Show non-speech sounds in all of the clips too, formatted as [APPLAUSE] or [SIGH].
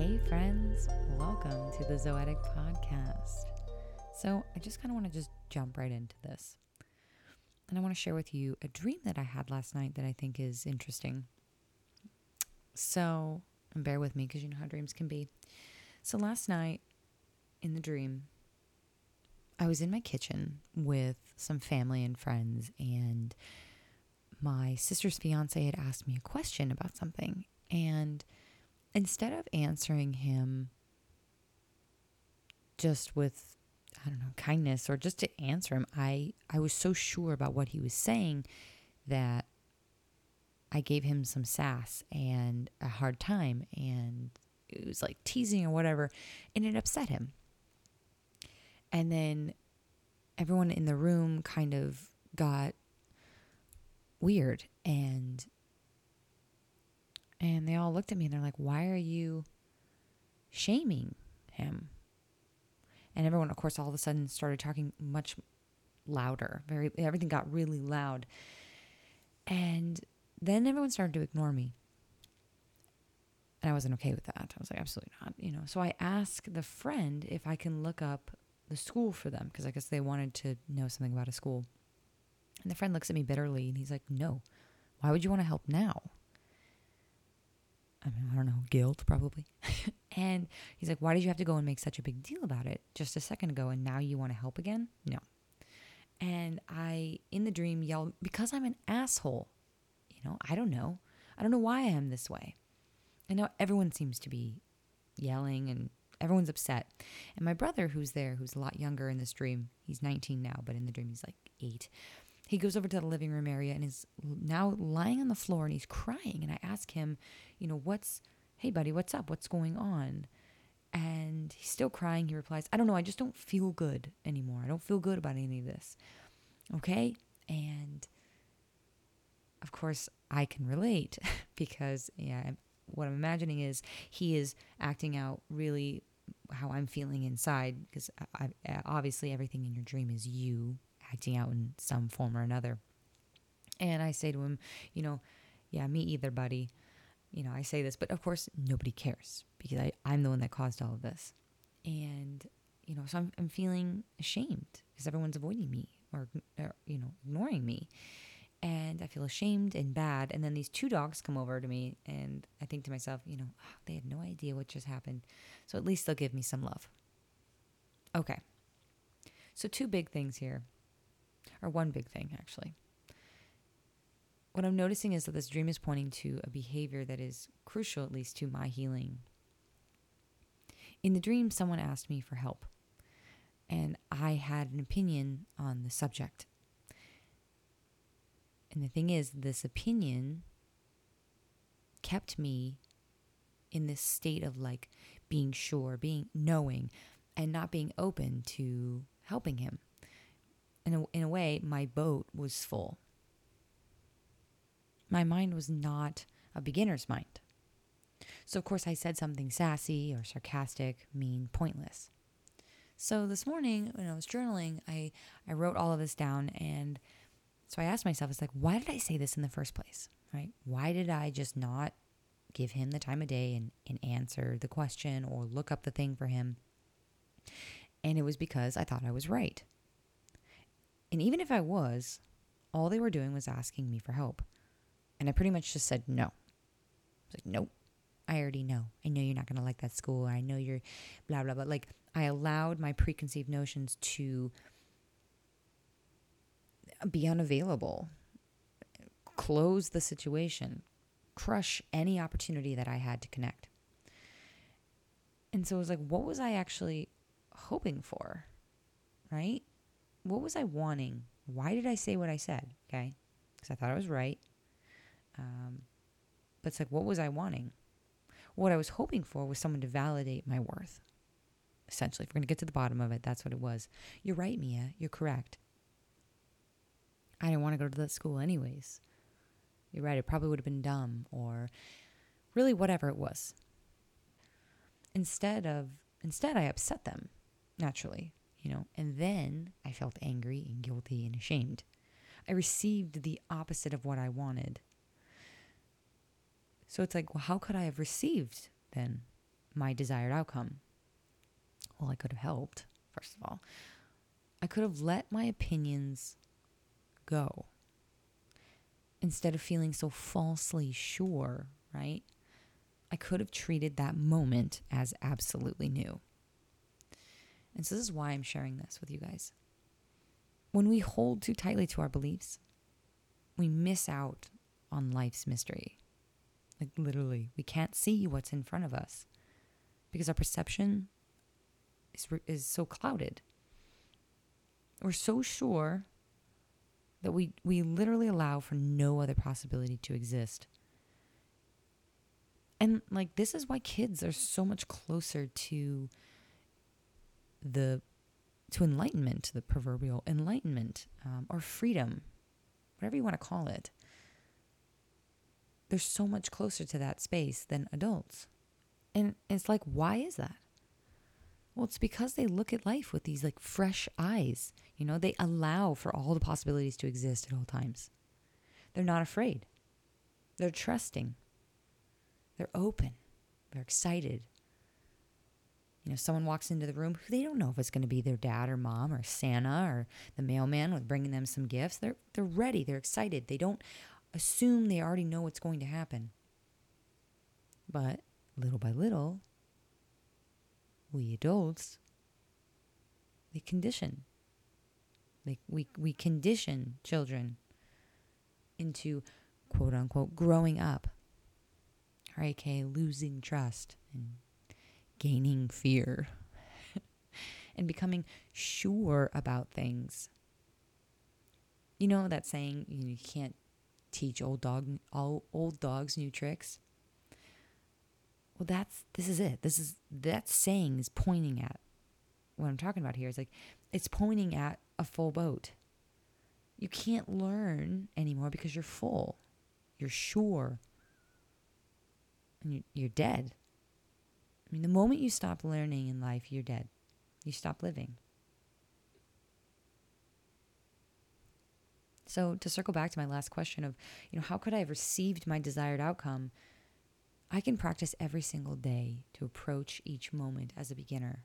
Hey, friends, welcome to the Zoetic Podcast. So, I just kind of want to just jump right into this. And I want to share with you a dream that I had last night that I think is interesting. So, and bear with me because you know how dreams can be. So, last night in the dream, I was in my kitchen with some family and friends, and my sister's fiance had asked me a question about something. And instead of answering him just with I don't know, kindness or just to answer him, I I was so sure about what he was saying that I gave him some sass and a hard time and it was like teasing or whatever and it upset him. And then everyone in the room kind of got weird and and they all looked at me and they're like, "Why are you shaming him?" And everyone, of course, all of a sudden started talking much louder. Very everything got really loud. And then everyone started to ignore me. And I wasn't okay with that. I was like, absolutely not, you know. So I asked the friend if I can look up the school for them because I guess they wanted to know something about a school. And the friend looks at me bitterly and he's like, "No. Why would you want to help now?" I mean, I don't know, guilt probably. [LAUGHS] and he's like, Why did you have to go and make such a big deal about it just a second ago and now you want to help again? No. And I, in the dream, yelled, Because I'm an asshole. You know, I don't know. I don't know why I am this way. And now everyone seems to be yelling and everyone's upset. And my brother, who's there, who's a lot younger in this dream, he's 19 now, but in the dream he's like eight. He goes over to the living room area and is now lying on the floor and he's crying. And I ask him, you know, what's, hey, buddy, what's up? What's going on? And he's still crying. He replies, I don't know. I just don't feel good anymore. I don't feel good about any of this. Okay. And of course, I can relate [LAUGHS] because, yeah, what I'm imagining is he is acting out really how I'm feeling inside because obviously everything in your dream is you acting out in some form or another. And I say to him, you know, yeah, me either, buddy. You know, I say this, but of course, nobody cares because I, I'm the one that caused all of this. And, you know, so I'm, I'm feeling ashamed because everyone's avoiding me or, or, you know, ignoring me. And I feel ashamed and bad. And then these two dogs come over to me, and I think to myself, you know, oh, they had no idea what just happened. So at least they'll give me some love. Okay. So, two big things here or one big thing actually. What I'm noticing is that this dream is pointing to a behavior that is crucial, at least to my healing. In the dream, someone asked me for help, and I had an opinion on the subject. And the thing is, this opinion kept me in this state of like being sure, being knowing, and not being open to helping him in a, in a way, my boat was full. My mind was not a beginner's mind. So, of course, I said something sassy or sarcastic, mean, pointless. So, this morning, when I was journaling, I, I wrote all of this down. And so I asked myself, it's like, why did I say this in the first place? Right? Why did I just not give him the time of day and, and answer the question or look up the thing for him? And it was because I thought I was right. And even if I was, all they were doing was asking me for help. And I pretty much just said no. I was like, nope, I already know. I know you're not going to like that school. I know you're blah, blah, blah. Like, I allowed my preconceived notions to be unavailable, close the situation, crush any opportunity that I had to connect. And so it was like, what was I actually hoping for? Right? What was I wanting? Why did I say what I said? Okay. Because I thought I was right. Um, but it's like, what was I wanting? What I was hoping for was someone to validate my worth. Essentially, if we're going to get to the bottom of it, that's what it was. You're right, Mia. You're correct. I didn't want to go to that school anyways. You're right. It probably would have been dumb or really whatever it was. Instead of, instead, I upset them naturally you know, and then I felt angry and guilty and ashamed. I received the opposite of what I wanted. So it's like, well, how could I have received then my desired outcome? Well, I could have helped, first of all. I could have let my opinions go instead of feeling so falsely sure, right? I could have treated that moment as absolutely new. And so, this is why I'm sharing this with you guys. When we hold too tightly to our beliefs, we miss out on life's mystery. Like, literally, we can't see what's in front of us because our perception is, is so clouded. We're so sure that we, we literally allow for no other possibility to exist. And like this is why kids are so much closer to the to enlightenment, the proverbial enlightenment um, or freedom, whatever you want to call it. They're so much closer to that space than adults. And it's like, why is that? Well, it's because they look at life with these like fresh eyes. You know, they allow for all the possibilities to exist at all times. They're not afraid. They're trusting. They're open. They're excited. You know, someone walks into the room who they don't know if it's going to be their dad or mom or Santa or the mailman with bringing them some gifts. They're they're ready. They're excited. They don't assume they already know what's going to happen. But little by little, we adults, they condition. We, we condition children into quote unquote growing up, or aka losing trust and gaining fear [LAUGHS] and becoming sure about things. You know that saying, you, can't teach old dog all old dogs new tricks. Well, that's this is it. This is that saying is pointing at what I'm talking about here. Is like it's pointing at a full boat. You can't learn anymore because you're full. You're sure. And you're dead. I mean, the moment you stop learning in life, you're dead. You stop living. So, to circle back to my last question of, you know, how could I have received my desired outcome? I can practice every single day to approach each moment as a beginner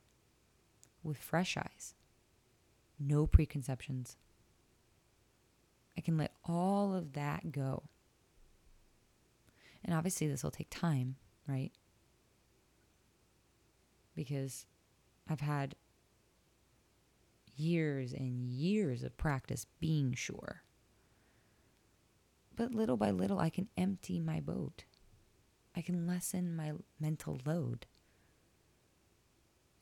with fresh eyes, no preconceptions. I can let all of that go. And obviously, this will take time, right? Because I've had years and years of practice being sure. But little by little, I can empty my boat I can lessen my mental load.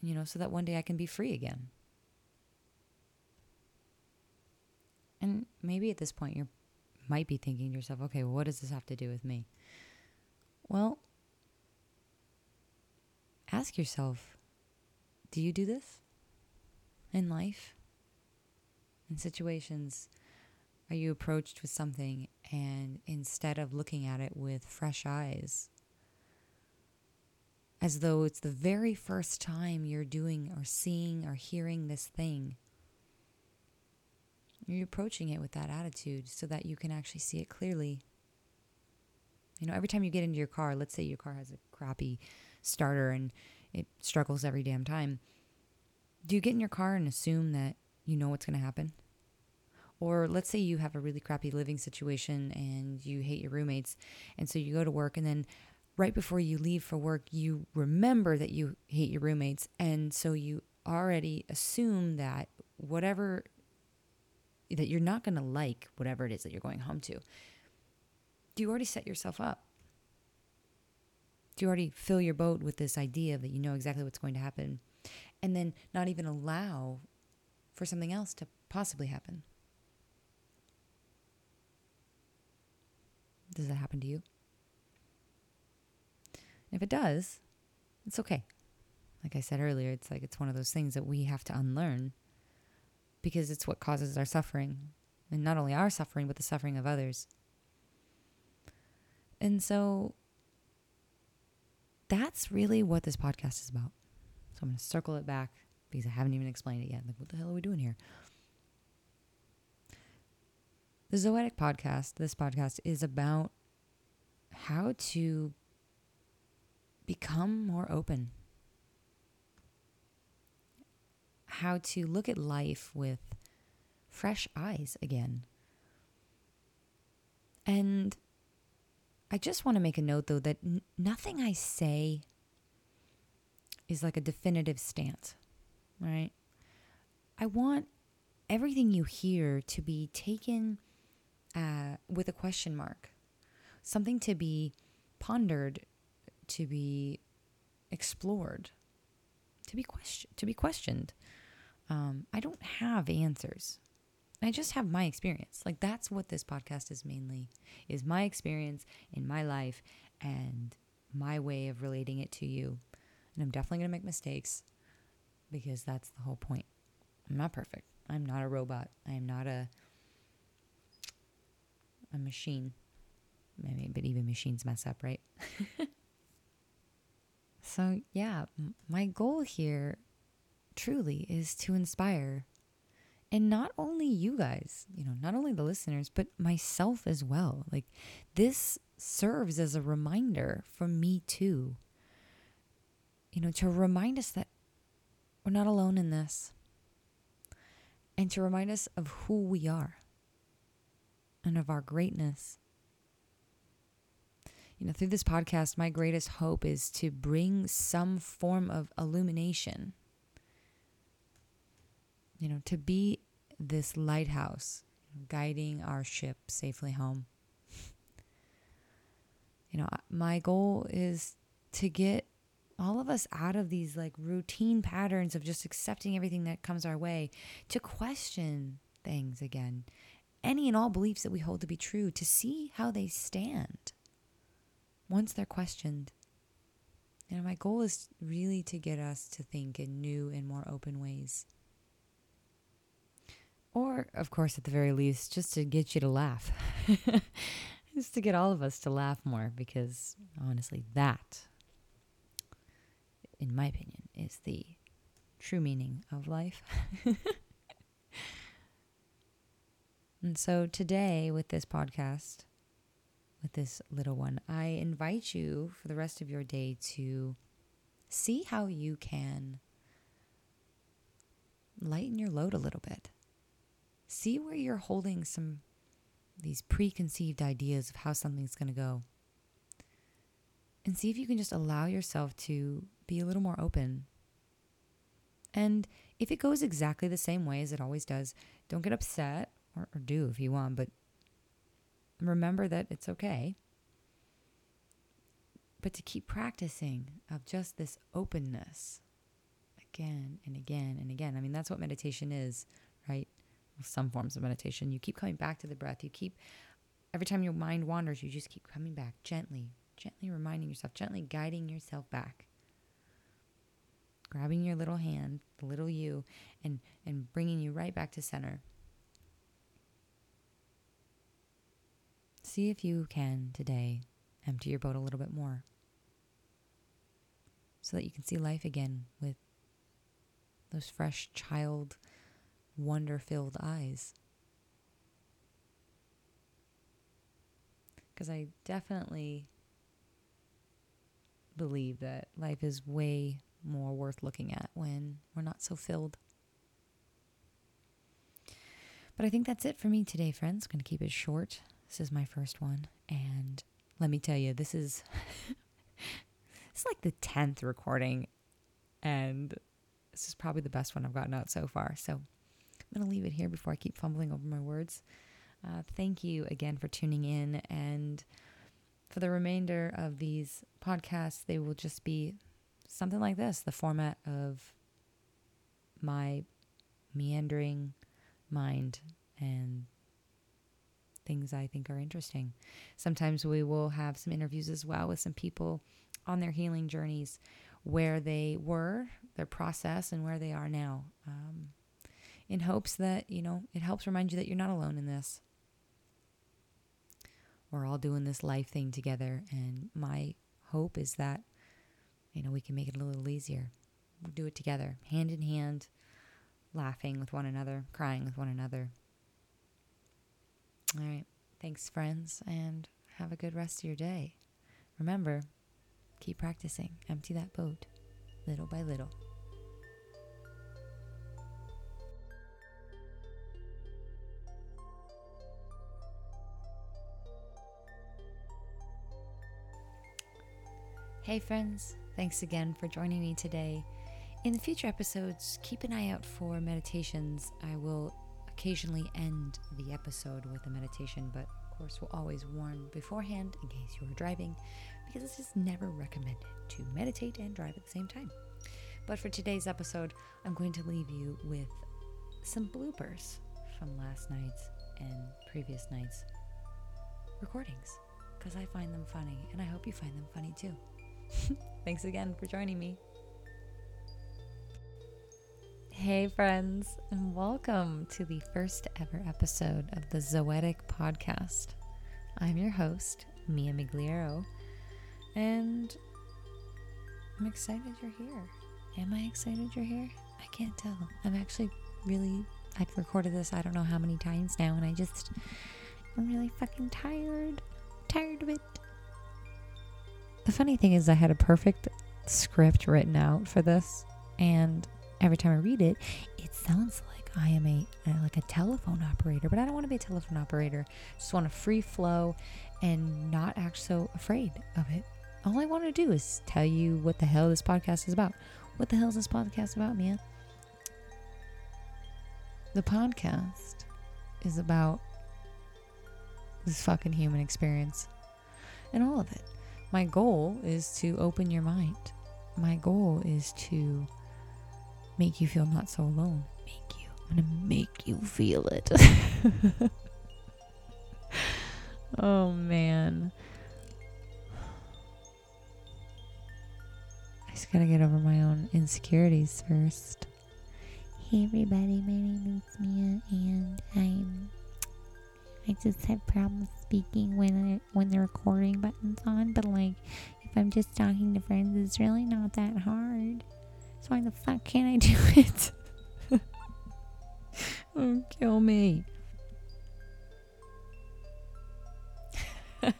You know, so that one day I can be free again. And maybe at this point you might be thinking to yourself, okay, what does this have to do with me? Well, ask yourself do you do this in life? In situations, are you approached with something and instead of looking at it with fresh eyes, as though it's the very first time you're doing or seeing or hearing this thing. You're approaching it with that attitude so that you can actually see it clearly. You know, every time you get into your car, let's say your car has a crappy starter and it struggles every damn time. Do you get in your car and assume that you know what's going to happen? Or let's say you have a really crappy living situation and you hate your roommates. And so you go to work and then right before you leave for work, you remember that you hate your roommates. And so you already assume that whatever, that you're not going to like whatever it is that you're going home to. Do you already set yourself up? Do you already fill your boat with this idea that you know exactly what's going to happen? And then not even allow for something else to possibly happen? Does that happen to you? if it does, it's okay. Like I said earlier, it's like it's one of those things that we have to unlearn because it's what causes our suffering. And not only our suffering, but the suffering of others. And so that's really what this podcast is about. So I'm going to circle it back because I haven't even explained it yet. Like, what the hell are we doing here? The Zoetic podcast, this podcast, is about how to become more open, how to look at life with fresh eyes again. And I just want to make a note though that n- nothing I say is like a definitive stance, right? I want everything you hear to be taken uh, with a question mark, something to be pondered, to be explored, to be question to be questioned. Um, I don't have answers. I just have my experience. Like that's what this podcast is mainly is my experience in my life and my way of relating it to you. And I'm definitely going to make mistakes because that's the whole point. I'm not perfect. I'm not a robot. I am not a a machine. Maybe, but even machines mess up, right? [LAUGHS] so, yeah, my goal here truly is to inspire and not only you guys, you know, not only the listeners, but myself as well. Like this serves as a reminder for me too. You know, to remind us that we're not alone in this. And to remind us of who we are and of our greatness. You know, through this podcast, my greatest hope is to bring some form of illumination you know, to be this lighthouse guiding our ship safely home. You know, my goal is to get all of us out of these like routine patterns of just accepting everything that comes our way, to question things again, any and all beliefs that we hold to be true, to see how they stand once they're questioned. You know, my goal is really to get us to think in new and more open ways. Or, of course, at the very least, just to get you to laugh. [LAUGHS] just to get all of us to laugh more, because honestly, that, in my opinion, is the true meaning of life. [LAUGHS] and so today, with this podcast, with this little one, I invite you for the rest of your day to see how you can lighten your load a little bit see where you're holding some these preconceived ideas of how something's going to go. And see if you can just allow yourself to be a little more open. And if it goes exactly the same way as it always does, don't get upset or, or do if you want, but remember that it's okay. But to keep practicing of just this openness again and again and again. I mean, that's what meditation is? Some forms of meditation. You keep coming back to the breath. You keep, every time your mind wanders, you just keep coming back gently, gently reminding yourself, gently guiding yourself back. Grabbing your little hand, the little you, and, and bringing you right back to center. See if you can today empty your boat a little bit more so that you can see life again with those fresh child wonder filled eyes. Because I definitely believe that life is way more worth looking at when we're not so filled. But I think that's it for me today, friends. Going to keep it short. This is my first one. And let me tell you, this is. [LAUGHS] it's like the 10th recording. And this is probably the best one I've gotten out so far. So I'm going to leave it here before I keep fumbling over my words. Uh, thank you again for tuning in. And for the remainder of these podcasts, they will just be something like this the format of my meandering mind and things I think are interesting. Sometimes we will have some interviews as well with some people on their healing journeys, where they were, their process, and where they are now. Um, in hopes that, you know, it helps remind you that you're not alone in this. We're all doing this life thing together. And my hope is that, you know, we can make it a little easier. We'll do it together, hand in hand, laughing with one another, crying with one another. All right. Thanks, friends, and have a good rest of your day. Remember, keep practicing. Empty that boat little by little. Hey, friends, thanks again for joining me today. In future episodes, keep an eye out for meditations. I will occasionally end the episode with a meditation, but of course, we'll always warn beforehand in case you are driving, because it's just never recommended to meditate and drive at the same time. But for today's episode, I'm going to leave you with some bloopers from last night's and previous night's recordings because I find them funny and I hope you find them funny too. [LAUGHS] Thanks again for joining me. Hey, friends, and welcome to the first ever episode of the Zoetic Podcast. I'm your host, Mia Migliero, and I'm excited you're here. Am I excited you're here? I can't tell. I'm actually really, I've recorded this I don't know how many times now, and I just, I'm really fucking tired. tired of it. The funny thing is, I had a perfect script written out for this, and every time I read it, it sounds like I am a, like a telephone operator, but I don't want to be a telephone operator. I Just want a free flow and not act so afraid of it. All I want to do is tell you what the hell this podcast is about. What the hell is this podcast about, Mia? The podcast is about this fucking human experience and all of it. My goal is to open your mind. My goal is to make you feel not so alone. Make you. I'm going to make you feel it. [LAUGHS] oh, man. I just got to get over my own insecurities first. Hey everybody, my name is Mia and I'm I just have problems speaking when I, when the recording button's on, but like if I'm just talking to friends it's really not that hard. So why the fuck can't I [LAUGHS] do it? [LAUGHS] oh, kill me. [LAUGHS] All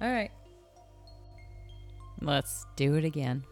right. Let's do it again.